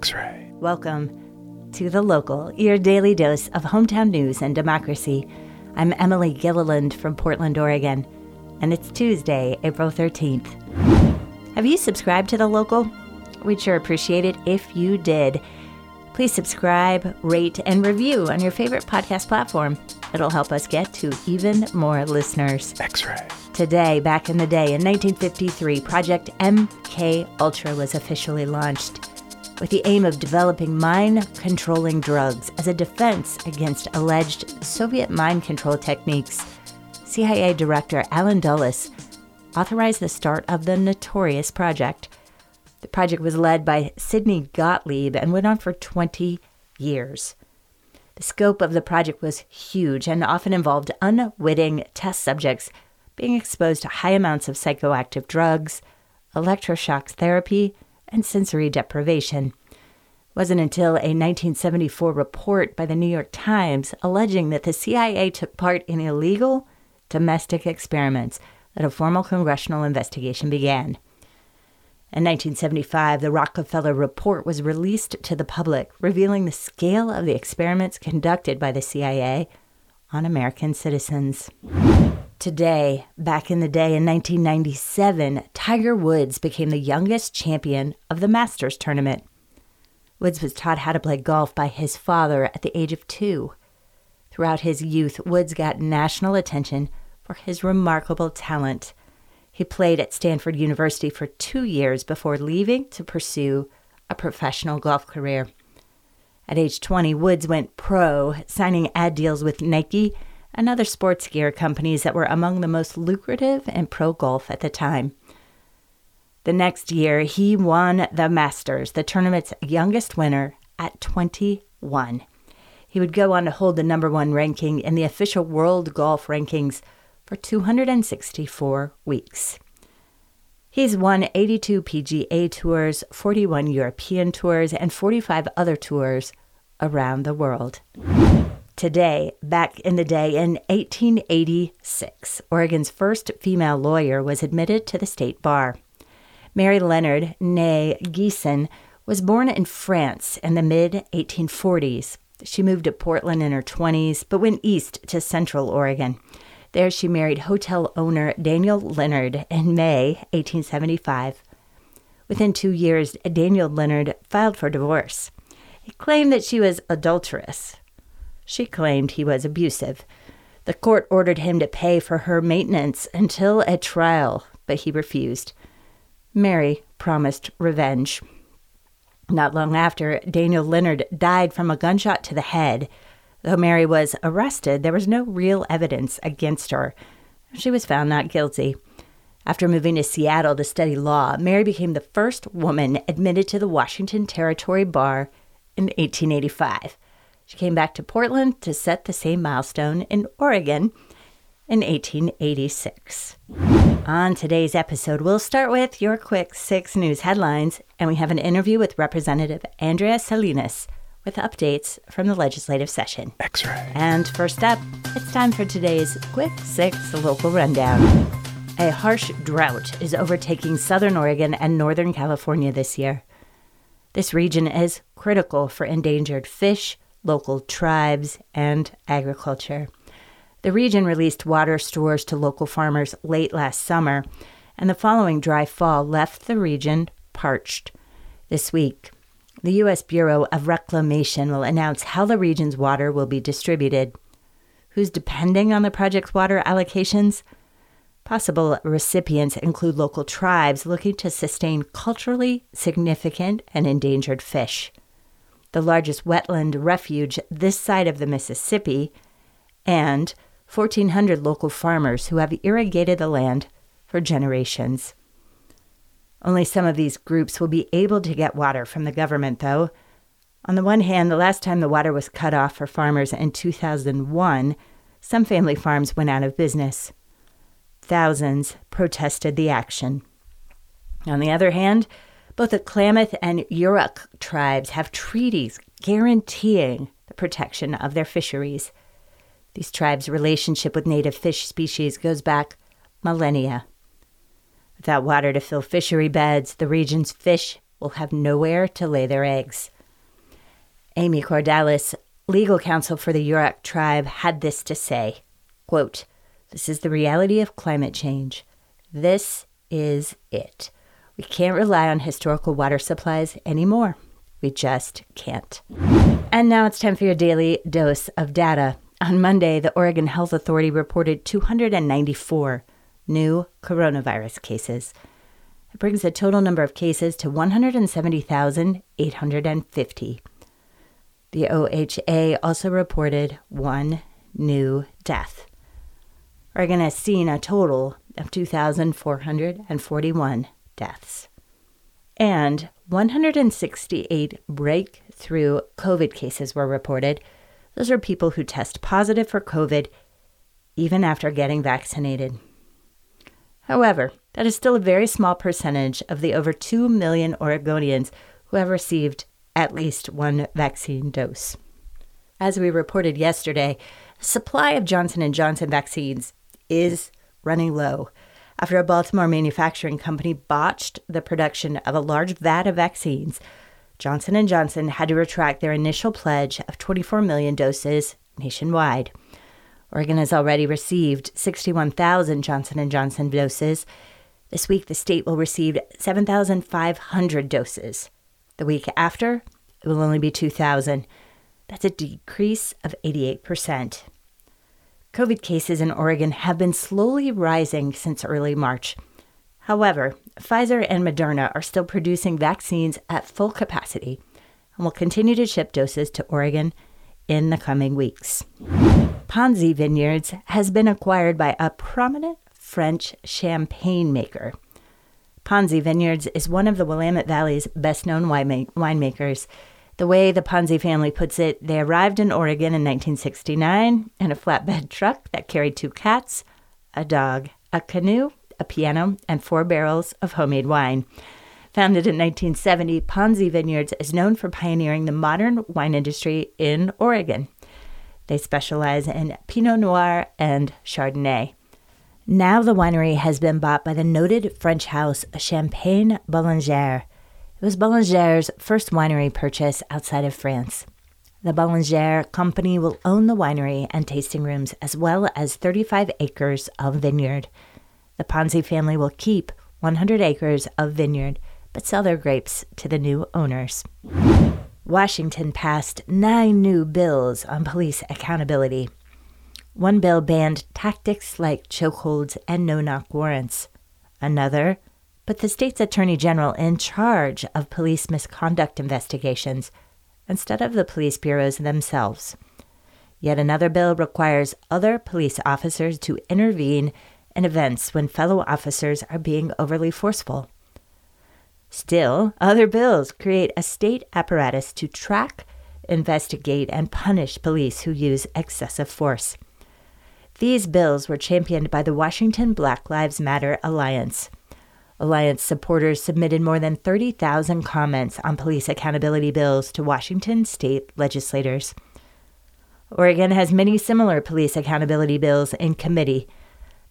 X ray. Welcome to The Local, your daily dose of hometown news and democracy. I'm Emily Gilliland from Portland, Oregon, and it's Tuesday, April 13th. Have you subscribed to The Local? We'd sure appreciate it if you did. Please subscribe, rate, and review on your favorite podcast platform. It'll help us get to even more listeners. X ray. Today, back in the day, in 1953, Project MK Ultra was officially launched with the aim of developing mind controlling drugs as a defense against alleged Soviet mind control techniques. CIA Director Allen Dulles authorized the start of the notorious project. The project was led by Sidney Gottlieb and went on for 20 years. The scope of the project was huge and often involved unwitting test subjects being exposed to high amounts of psychoactive drugs, electroshock therapy, and sensory deprivation. Wasn't until a 1974 report by the New York Times alleging that the CIA took part in illegal domestic experiments that a formal congressional investigation began. In 1975, the Rockefeller Report was released to the public, revealing the scale of the experiments conducted by the CIA on American citizens. Today, back in the day in 1997, Tiger Woods became the youngest champion of the Masters tournament. Woods was taught how to play golf by his father at the age of two. Throughout his youth, Woods got national attention for his remarkable talent. He played at Stanford University for two years before leaving to pursue a professional golf career. At age 20, Woods went pro, signing ad deals with Nike and other sports gear companies that were among the most lucrative in pro golf at the time. The next year, he won the Masters, the tournament's youngest winner, at 21. He would go on to hold the number one ranking in the official world golf rankings for 264 weeks. He's won 82 PGA tours, 41 European tours, and 45 other tours around the world. Today, back in the day in 1886, Oregon's first female lawyer was admitted to the state bar. Mary Leonard, née Geeson, was born in France in the mid 1840s. She moved to Portland in her 20s, but went east to Central Oregon. There, she married hotel owner Daniel Leonard in May 1875. Within two years, Daniel Leonard filed for divorce. He claimed that she was adulterous. She claimed he was abusive. The court ordered him to pay for her maintenance until a trial, but he refused. Mary promised revenge. Not long after, Daniel Leonard died from a gunshot to the head. Though Mary was arrested, there was no real evidence against her. She was found not guilty. After moving to Seattle to study law, Mary became the first woman admitted to the Washington Territory Bar in 1885. She came back to Portland to set the same milestone in Oregon in 1886. On today's episode, we'll start with your quick six news headlines, and we have an interview with Representative Andrea Salinas with updates from the legislative session. X ray. And first up, it's time for today's quick six local rundown. A harsh drought is overtaking southern Oregon and northern California this year. This region is critical for endangered fish, local tribes, and agriculture. The region released water stores to local farmers late last summer, and the following dry fall left the region parched. This week, the U.S. Bureau of Reclamation will announce how the region's water will be distributed. Who's depending on the project's water allocations? Possible recipients include local tribes looking to sustain culturally significant and endangered fish. The largest wetland refuge this side of the Mississippi, and 1,400 local farmers who have irrigated the land for generations. Only some of these groups will be able to get water from the government, though. On the one hand, the last time the water was cut off for farmers in 2001, some family farms went out of business. Thousands protested the action. On the other hand, both the Klamath and Yurok tribes have treaties guaranteeing the protection of their fisheries. These tribes' relationship with native fish species goes back millennia. Without water to fill fishery beds, the region's fish will have nowhere to lay their eggs. Amy Cordalis, legal counsel for the Yurok tribe, had this to say quote, This is the reality of climate change. This is it. We can't rely on historical water supplies anymore. We just can't. And now it's time for your daily dose of data. On Monday, the Oregon Health Authority reported 294 new coronavirus cases. It brings the total number of cases to 170,850. The OHA also reported one new death. Oregon has seen a total of 2,441 deaths. And 168 breakthrough COVID cases were reported. Those are people who test positive for COVID even after getting vaccinated. However, that is still a very small percentage of the over 2 million Oregonians who have received at least one vaccine dose. As we reported yesterday, the supply of Johnson & Johnson vaccines is running low after a Baltimore manufacturing company botched the production of a large vat of vaccines. Johnson & Johnson had to retract their initial pledge of 24 million doses nationwide. Oregon has already received 61,000 Johnson & Johnson doses. This week the state will receive 7,500 doses. The week after, it will only be 2,000. That's a decrease of 88%. COVID cases in Oregon have been slowly rising since early March. However, Pfizer and Moderna are still producing vaccines at full capacity and will continue to ship doses to Oregon in the coming weeks. Ponzi Vineyards has been acquired by a prominent French champagne maker. Ponzi Vineyards is one of the Willamette Valley's best known winemakers. The way the Ponzi family puts it, they arrived in Oregon in 1969 in a flatbed truck that carried two cats, a dog, a canoe, a piano, and four barrels of homemade wine. Founded in 1970, Ponzi Vineyards is known for pioneering the modern wine industry in Oregon. They specialize in Pinot Noir and Chardonnay. Now the winery has been bought by the noted French house Champagne Bollinger. It was Bollinger's first winery purchase outside of France. The Bollinger Company will own the winery and tasting rooms as well as 35 acres of vineyard. The Ponzi family will keep 100 acres of vineyard but sell their grapes to the new owners. Washington passed nine new bills on police accountability. One bill banned tactics like chokeholds and no knock warrants. Another put the state's attorney general in charge of police misconduct investigations instead of the police bureaus themselves. Yet another bill requires other police officers to intervene in events when fellow officers are being overly forceful. Still, other bills create a state apparatus to track, investigate, and punish police who use excessive force. These bills were championed by the Washington Black Lives Matter Alliance. Alliance supporters submitted more than 30,000 comments on police accountability bills to Washington state legislators. Oregon has many similar police accountability bills in committee,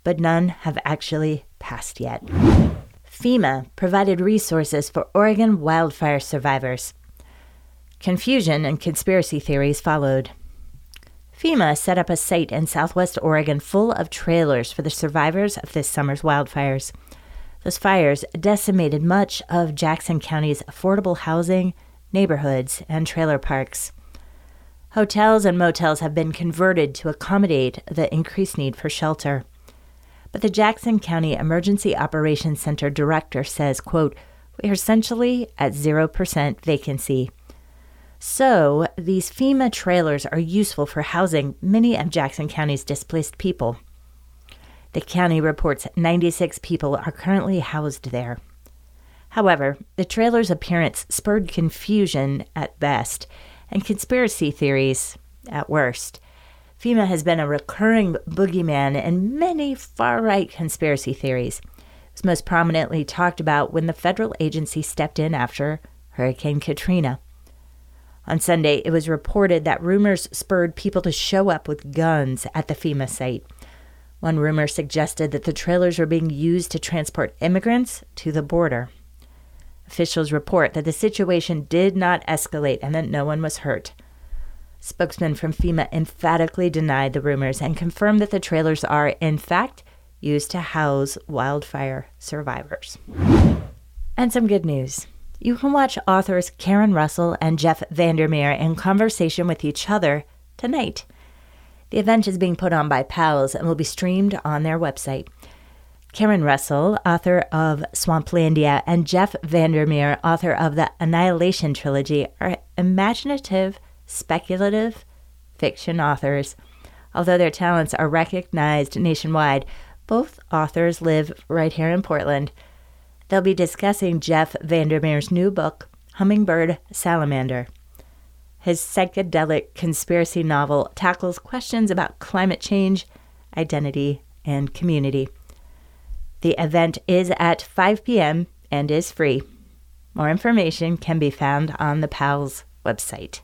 but none have actually passed yet. FEMA provided resources for Oregon wildfire survivors. Confusion and conspiracy theories followed. FEMA set up a site in southwest Oregon full of trailers for the survivors of this summer's wildfires. Those fires decimated much of Jackson County's affordable housing, neighborhoods, and trailer parks. Hotels and motels have been converted to accommodate the increased need for shelter. But the Jackson County Emergency Operations Center director says, quote, we are essentially at 0% vacancy. So, these FEMA trailers are useful for housing many of Jackson County's displaced people. The county reports 96 people are currently housed there. However, the trailer's appearance spurred confusion at best and conspiracy theories at worst. FEMA has been a recurring boogeyman in many far right conspiracy theories. It was most prominently talked about when the federal agency stepped in after Hurricane Katrina. On Sunday, it was reported that rumors spurred people to show up with guns at the FEMA site. One rumor suggested that the trailers were being used to transport immigrants to the border. Officials report that the situation did not escalate and that no one was hurt. Spokesman from FEMA emphatically denied the rumors and confirmed that the trailers are, in fact, used to house wildfire survivors. And some good news. You can watch authors Karen Russell and Jeff Vandermeer in conversation with each other tonight. The event is being put on by PALS and will be streamed on their website. Karen Russell, author of Swamplandia, and Jeff Vandermeer, author of the Annihilation trilogy, are imaginative, speculative fiction authors. Although their talents are recognized nationwide, both authors live right here in Portland. They'll be discussing Jeff Vandermeer's new book, Hummingbird Salamander. His psychedelic conspiracy novel tackles questions about climate change, identity, and community. The event is at 5 p.m. and is free. More information can be found on the PALS website.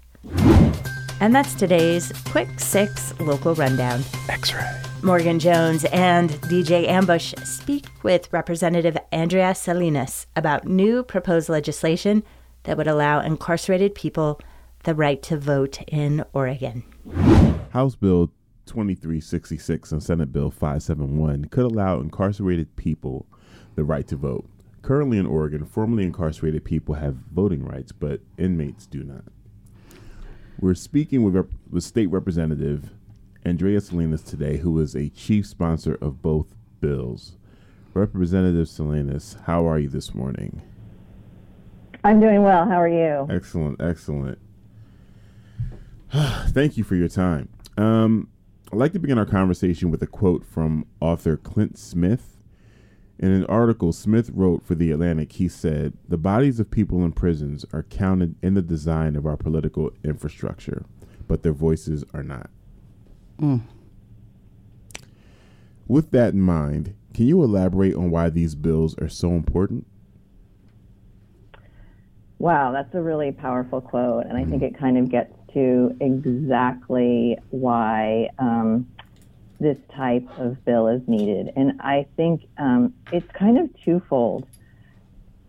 And that's today's Quick Six Local Rundown. X ray. Morgan Jones and DJ Ambush speak with Representative Andrea Salinas about new proposed legislation that would allow incarcerated people the right to vote in Oregon. House Bill 2366 and Senate Bill 571 could allow incarcerated people the right to vote. Currently in Oregon, formerly incarcerated people have voting rights, but inmates do not. We're speaking with, rep- with State Representative Andrea Salinas today, who is a chief sponsor of both bills. Representative Salinas, how are you this morning? I'm doing well. How are you? Excellent, excellent. Thank you for your time. Um, I'd like to begin our conversation with a quote from author Clint Smith. In an article Smith wrote for The Atlantic, he said, The bodies of people in prisons are counted in the design of our political infrastructure, but their voices are not. Mm. With that in mind, can you elaborate on why these bills are so important? Wow, that's a really powerful quote, and I mm think it kind of gets to exactly why um, this type of bill is needed. And I think um, it's kind of twofold.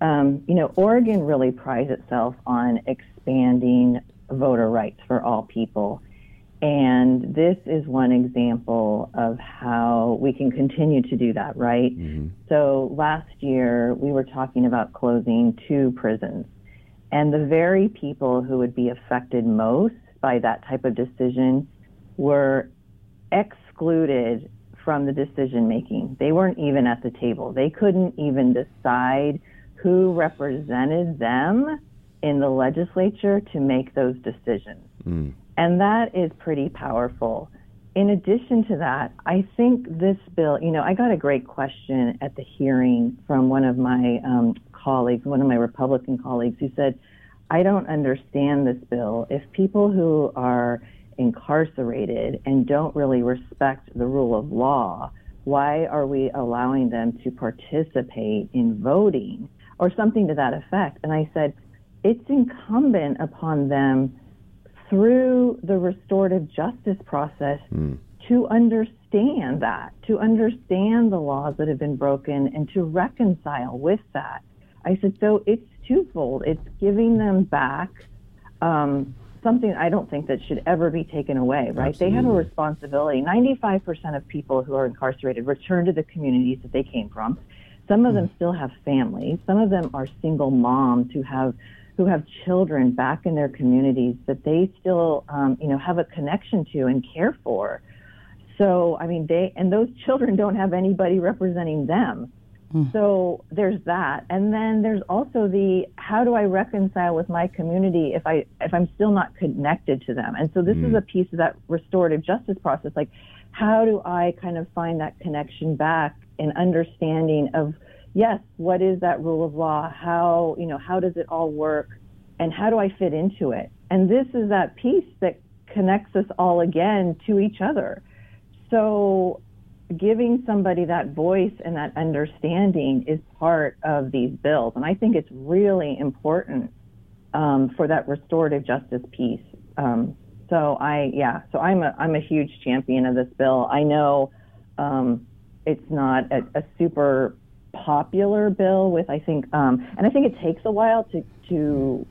Um, you know, Oregon really prides itself on expanding voter rights for all people. And this is one example of how we can continue to do that, right? Mm-hmm. So last year, we were talking about closing two prisons. And the very people who would be affected most by that type of decision were excluded from the decision making. They weren't even at the table. They couldn't even decide who represented them in the legislature to make those decisions. Mm. And that is pretty powerful. In addition to that, I think this bill, you know, I got a great question at the hearing from one of my um, colleagues, one of my Republican colleagues, who said, I don't understand this bill. If people who are incarcerated and don't really respect the rule of law, why are we allowing them to participate in voting or something to that effect? And I said, it's incumbent upon them through the restorative justice process mm. to understand that, to understand the laws that have been broken and to reconcile with that. I said, so it's twofold. It's giving them back um, something I don't think that should ever be taken away, right? Absolutely. They have a responsibility. 95% of people who are incarcerated return to the communities that they came from. Some of mm. them still have families. Some of them are single moms who have who have children back in their communities that they still, um, you know, have a connection to and care for. So, I mean, they and those children don't have anybody representing them. Mm. So there's that, and then there's also the how do I reconcile with my community if I if I'm still not connected to them? And so this mm. is a piece of that restorative justice process. Like, how do I kind of find that connection back and understanding of yes, what is that rule of law? How you know how does it all work, and how do I fit into it? And this is that piece that connects us all again to each other. So giving somebody that voice and that understanding is part of these bills. And I think it's really important um, for that restorative justice piece. Um, so I, yeah, so I'm a, I'm a huge champion of this bill. I know um, it's not a, a, super popular bill with I think, um, and I think it takes a while to to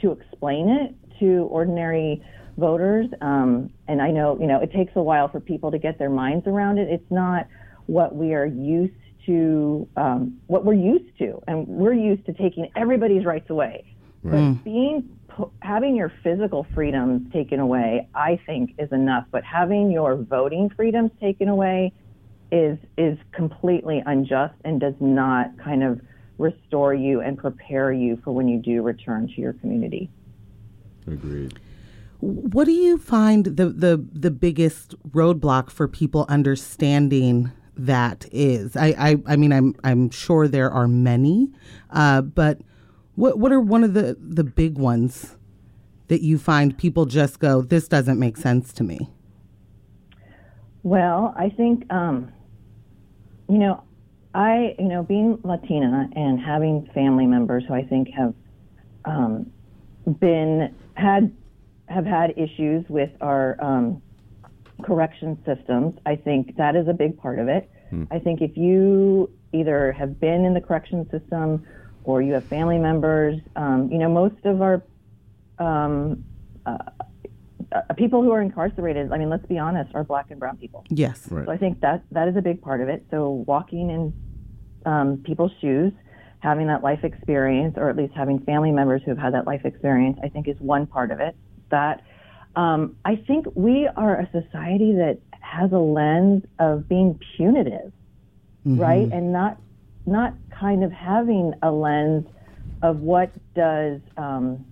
to explain it to ordinary voters. Um, and I know you know it takes a while for people to get their minds around it. It's not what we are used to, um, what we're used to, and we're used to taking everybody's rights away. Right. But being having your physical freedoms taken away, I think, is enough. But having your voting freedoms taken away is is completely unjust and does not kind of restore you and prepare you for when you do return to your community. Agreed. What do you find the the the biggest roadblock for people understanding that is? I I, I mean I'm I'm sure there are many, uh, but what what are one of the the big ones that you find people just go this doesn't make sense to me? Well, I think um, you know, I, you know, being Latina and having family members who I think have um, been had have had issues with our um, correction systems. I think that is a big part of it. Hmm. I think if you either have been in the correction system or you have family members, um, you know, most of our um, uh, uh, people who are incarcerated, I mean, let's be honest, are black and brown people. Yes. Right. So I think that that is a big part of it. So walking in um, people's shoes, having that life experience, or at least having family members who have had that life experience, I think is one part of it. That um, I think we are a society that has a lens of being punitive, mm-hmm. right, and not not kind of having a lens of what does um,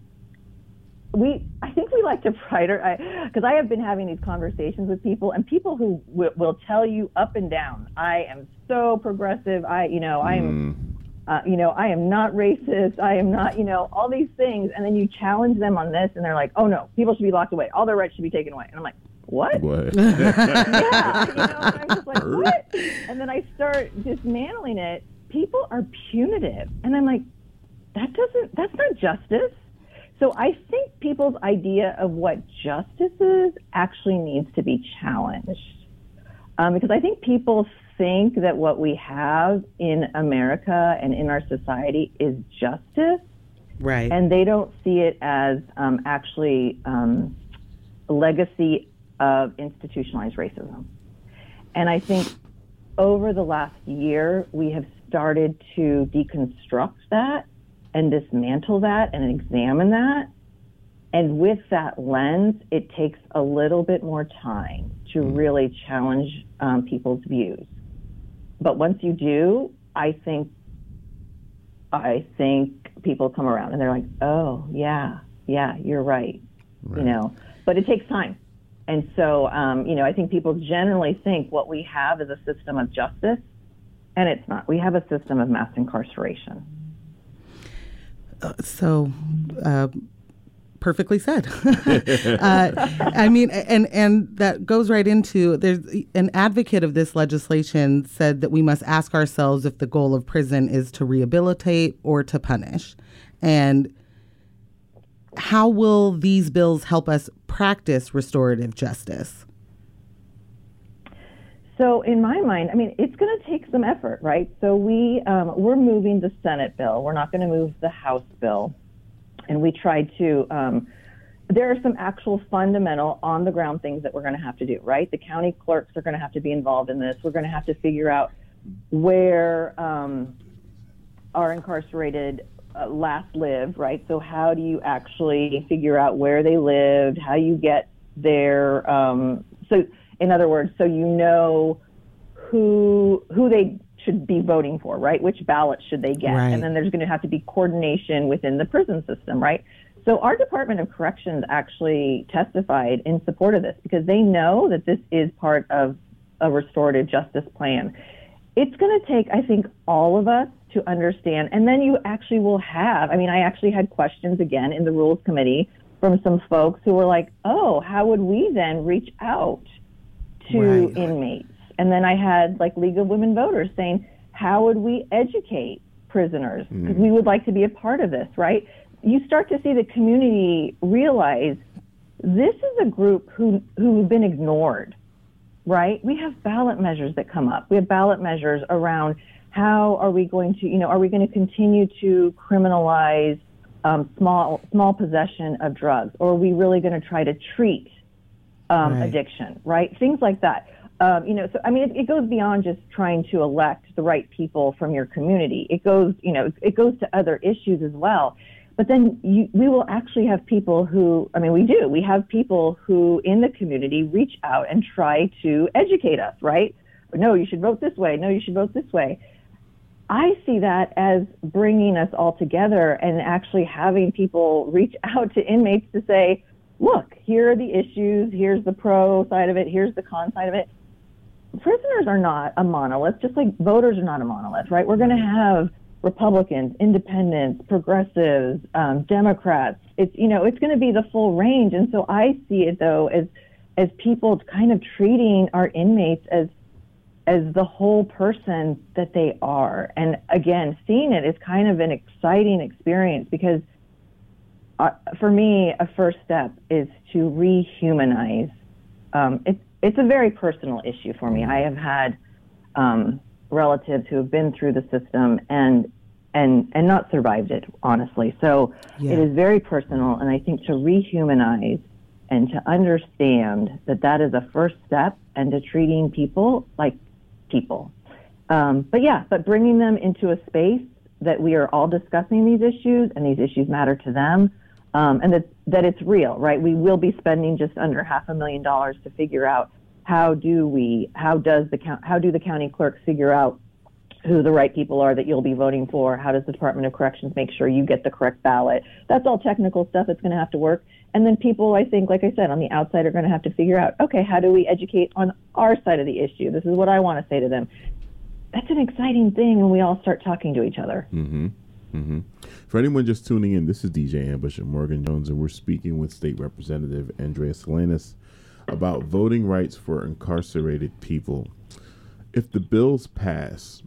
we I think we like to pride our because I, I, have been having these conversations with people and people who w- will tell you up and down I am so progressive I you know I am mm. Uh, you know I am not racist I am not you know all these things and then you challenge them on this and they're like oh no people should be locked away all their rights should be taken away and I'm like what? What? yeah, you know, and I'm just like what? And then I start dismantling it. People are punitive, and I'm like, that doesn't. That's not justice so I think people's idea of what justice is actually needs to be challenged. Um, because I think people think that what we have in America and in our society is justice. Right. And they don't see it as um, actually um, a legacy of institutionalized racism. And I think over the last year, we have started to deconstruct that and dismantle that and examine that. And with that lens, it takes a little bit more time to mm. really challenge um, people's views. But once you do, I think I think people come around and they're like, "Oh, yeah, yeah, you're right,", right. you know. But it takes time, and so um, you know, I think people generally think what we have is a system of justice, and it's not. We have a system of mass incarceration so uh, perfectly said. uh, I mean, and and that goes right into there's an advocate of this legislation said that we must ask ourselves if the goal of prison is to rehabilitate or to punish, and how will these bills help us practice restorative justice? So in my mind, I mean, it's going to take some effort, right? So we um, we're moving the Senate bill. We're not going to move the House bill, and we tried to. Um, there are some actual fundamental on the ground things that we're going to have to do, right? The county clerks are going to have to be involved in this. We're going to have to figure out where um, our incarcerated uh, last lived, right? So how do you actually figure out where they lived? How you get there? Um, so in other words, so you know who who they should be voting for, right? Which ballot should they get? Right. And then there's going to have to be coordination within the prison system, right? So our Department of Corrections actually testified in support of this because they know that this is part of a restorative justice plan. It's going to take, I think, all of us to understand, and then you actually will have. I mean, I actually had questions again in the Rules Committee from some folks who were like, "Oh, how would we then reach out to right. inmates. And then I had like League of Women Voters saying, how would we educate prisoners? Because mm. we would like to be a part of this, right? You start to see the community realize this is a group who who've been ignored, right? We have ballot measures that come up. We have ballot measures around how are we going to, you know, are we going to continue to criminalize um, small small possession of drugs, or are we really going to try to treat um, right. addiction, right? Things like that. Um, you know, so I mean, it, it, goes beyond just trying to elect the right people from your community. It goes, you know, it goes to other issues as well. But then you, we will actually have people who, I mean, we do. We have people who in the community reach out and try to educate us, right? No, you should vote this way. No, you should vote this way. I see that as bringing us all together and actually having people reach out to inmates to say, look, here are the issues, here's the pro side of it, here's the con side of it. Prisoners are not a monolith, just like voters are not a monolith, right? We're going to have Republicans, independents, progressives, um, Democrats. It's you know it's going to be the full range, and so I see it though as as people kind of treating our inmates as as the whole person that they are. And again, seeing it is kind of an exciting experience because uh, for me, a first step is to rehumanize. Um, it's it's a very personal issue for me. I have had um, relatives who have been through the system and and and not survived it honestly so yeah. it is very personal and i think to rehumanize and to understand that that is a first step and to treating people like people um, but yeah but bringing them into a space that we are all discussing these issues and these issues matter to them um, and that that it's real right? We will be spending just under half a million dollars to figure out how do we how does the how do the county clerks figure out who the right people are that you'll be voting for? How does the department of corrections make sure you get the correct ballot? That's all technical stuff that's going to have to work. And then people i think like i said on the outside are going to have to figure out okay how do we educate on our side of the issue? This is what i want to say to them. That's an exciting thing when we all start talking to each other. Mm-hmm. Mm-hmm. For anyone just tuning in, this is DJ Ambush and Morgan Jones, and we're speaking with State Representative Andrea Salinas about voting rights for incarcerated people. If the bills pass,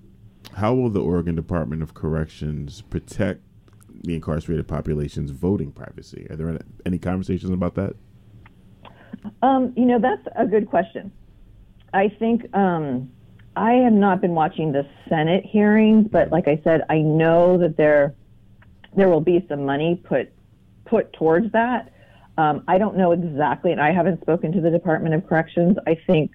how will the Oregon Department of Corrections protect the incarcerated population's voting privacy? Are there any conversations about that? Um, you know, that's a good question. I think um, I have not been watching the Senate hearings, but like I said, I know that there there will be some money put put towards that. Um, I don't know exactly, and I haven't spoken to the Department of Corrections. I think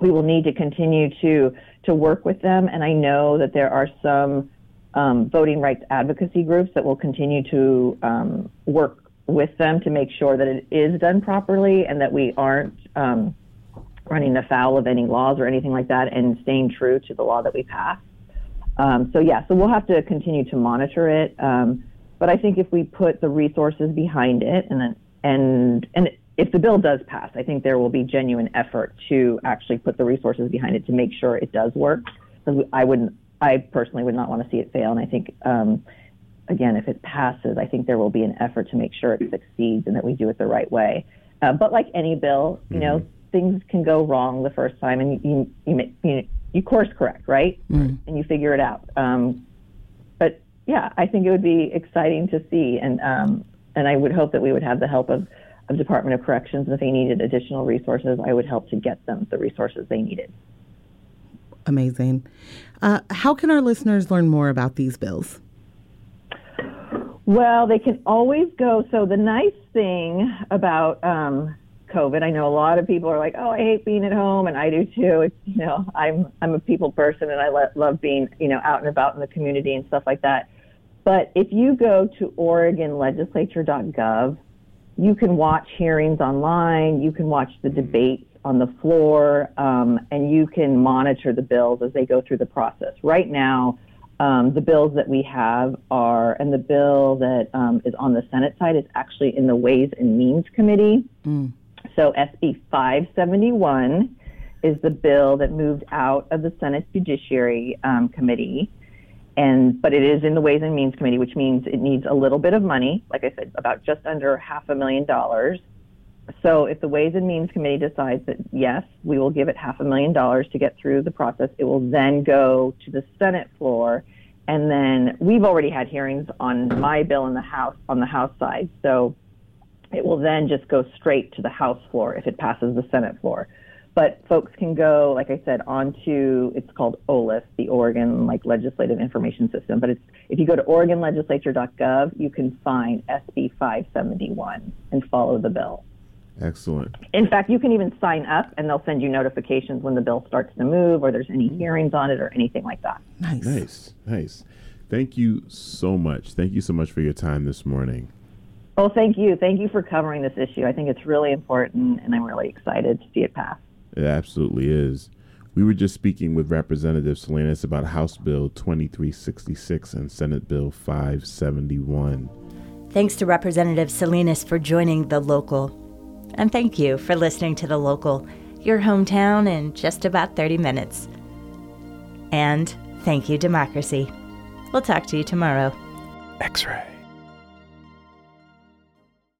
we will need to continue to to work with them, and I know that there are some um, voting rights advocacy groups that will continue to um, work with them to make sure that it is done properly and that we aren't um, running afoul of any laws or anything like that, and staying true to the law that we pass. Um, so yeah, so we'll have to continue to monitor it. Um, but I think if we put the resources behind it and then and and if the bill does pass, I think there will be genuine effort to actually put the resources behind it to make sure it does work. Because I wouldn't, I personally would not want to see it fail. And I think, um, again, if it passes, I think there will be an effort to make sure it succeeds and that we do it the right way. Uh, but like any bill, you mm-hmm. Things can go wrong the first time, and you you you, you course correct, right? Mm-hmm. And you figure it out. Um, but yeah, I think it would be exciting to see, and um, and I would hope that we would have the help of, of Department of Corrections. And if they needed additional resources, I would help to get them the resources they needed. Amazing. Uh, how can our listeners learn more about these bills? Well, they can always go. So the nice thing about um, COVID, I know a lot of people are like, "Oh, I hate being at home," and I do too. It's you know, I'm I'm a people person, and I love being you know out and about in the community and stuff like that. But if you go to OregonLegislature.gov, you can watch hearings online, you can watch the debates on the floor, um, and you can monitor the bills as they go through the process. Right now, um, the bills that we have are, and the bill that um, is on the Senate side is actually in the Ways and Means Committee. Mm. So SB 571 is the bill that moved out of the Senate Judiciary um, Committee and but it is in the Ways and Means Committee, which means it needs a little bit of money. Like I said, about just under half a million dollars. So if the Ways and Means Committee decides that yes, we will give it half a million dollars to get through the process, it will then go to the Senate floor, and then we've already had hearings on my bill in the House on the House side. So it will then just go straight to the House floor if it passes the Senate floor. but folks can go, like I said, onto it's called OLIS, the Oregon like Legislative Information System. But it's if you go to OregonLegislature.gov, you can find SB 571 and follow the bill. Excellent. In fact, you can even sign up, and they'll send you notifications when the bill starts to move, or there's any hearings on it, or anything like that. Nice. Nice. Nice. Thank you so much. Thank you so much for your time this morning. Well, thank you. Thank you for covering this issue. I think it's really important, and I'm really excited to see it pass. It absolutely is. We were just speaking with Representative Salinas about House Bill 2366 and Senate Bill 571. Thanks to Representative Salinas for joining the local. And thank you for listening to the local, your hometown in just about 30 minutes. And thank you, Democracy. We'll talk to you tomorrow. X ray.